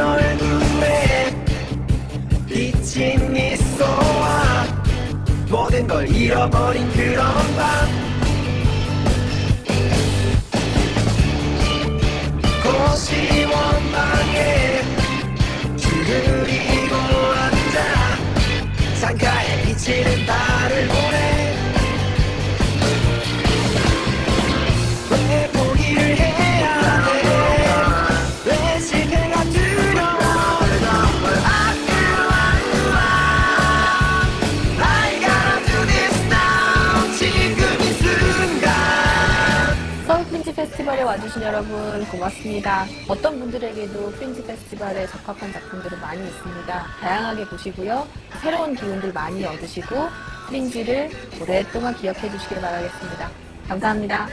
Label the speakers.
Speaker 1: 얼굴에 비친 미소와 모든 걸 잃어버린 그런 밤. 고시 원망에 줄그리고 앉아 창가에 비치는 달을 보내
Speaker 2: 서울 프린지 페스티벌에 와주신 여러분 고맙습니다. 어떤 분들에게도 프린지 페스티벌에 적합한 작품들은 많이 있습니다. 다양하게 보시고요. 새로운 기운들 많이 얻으시고 프린지를 오랫동안 기억해 주시길 바라겠습니다. 감사합니다.